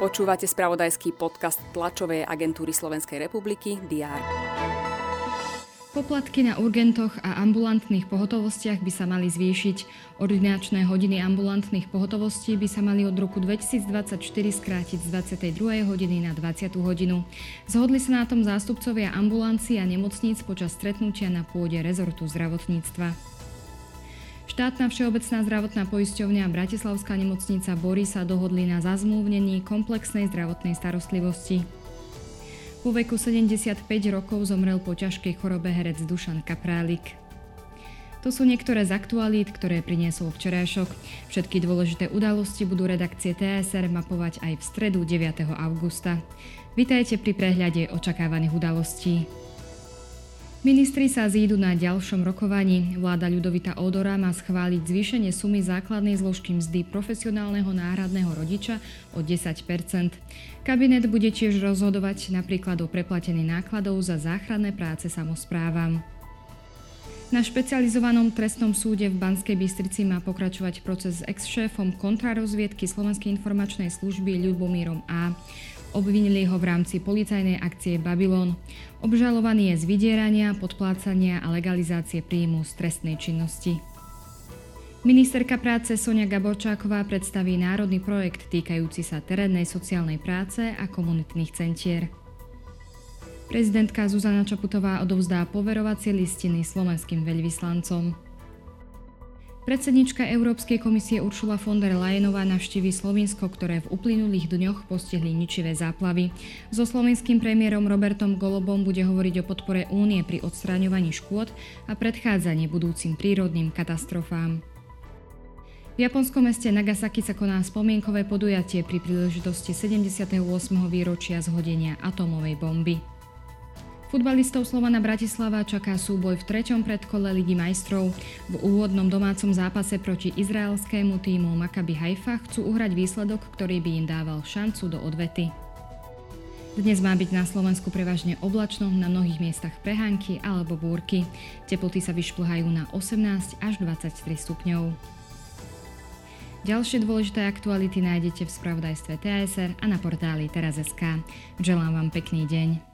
Počúvate spravodajský podcast tlačovej agentúry Slovenskej republiky DR. Poplatky na urgentoch a ambulantných pohotovostiach by sa mali zvýšiť. Ordinačné hodiny ambulantných pohotovostí by sa mali od roku 2024 skrátiť z 22. hodiny na 20. hodinu. Zhodli sa na tom zástupcovia ambulancií a nemocníc počas stretnutia na pôde rezortu zdravotníctva. Štátna všeobecná zdravotná poisťovňa a Bratislavská nemocnica Bory sa dohodli na zazmluvnení komplexnej zdravotnej starostlivosti. Po veku 75 rokov zomrel po ťažkej chorobe herec Dušan Kaprálik. To sú niektoré z aktualít, ktoré priniesol včerajšok. Všetky dôležité udalosti budú redakcie TSR mapovať aj v stredu 9. augusta. Vitajte pri prehľade očakávaných udalostí. Ministri sa zídu na ďalšom rokovaní. Vláda Ľudovita Odora má schváliť zvýšenie sumy základnej zložky mzdy profesionálneho náhradného rodiča o 10% Kabinet bude tiež rozhodovať napríklad o preplatení nákladov za záchranné práce samozprávam. Na špecializovanom trestnom súde v Banskej Bystrici má pokračovať proces s ex-šéfom kontrarozviedky Slovenskej informačnej služby Ľubomírom A. Obvinili ho v rámci policajnej akcie Babylon. Obžalovaný je z vydierania, podplácania a legalizácie príjmu z trestnej činnosti. Ministerka práce Sonia Gaborčáková predstaví národný projekt týkajúci sa terénnej sociálnej práce a komunitných centier. Prezidentka Zuzana Čaputová odovzdá poverovacie listiny slovenským veľvyslancom. Predsednička Európskej komisie Uršula von der Leyenová navštívi Slovinsko, ktoré v uplynulých dňoch postihli ničivé záplavy. So slovenským premiérom Robertom Golobom bude hovoriť o podpore únie pri odstráňovaní škôd a predchádzanie budúcim prírodným katastrofám. V japonskom meste Nagasaki sa koná spomienkové podujatie pri príležitosti 78. výročia zhodenia atómovej bomby. Futbalistov Slovana Bratislava čaká súboj v treťom predkole Ligy majstrov. V úvodnom domácom zápase proti izraelskému týmu Maccabi Haifa chcú uhrať výsledok, ktorý by im dával šancu do odvety. Dnes má byť na Slovensku prevažne oblačno, na mnohých miestach prehánky alebo búrky. Teploty sa vyšplhajú na 18 až 23 stupňov. Ďalšie dôležité aktuality nájdete v spravodajstve TSR a na portáli teraz.sk. Želám vám pekný deň.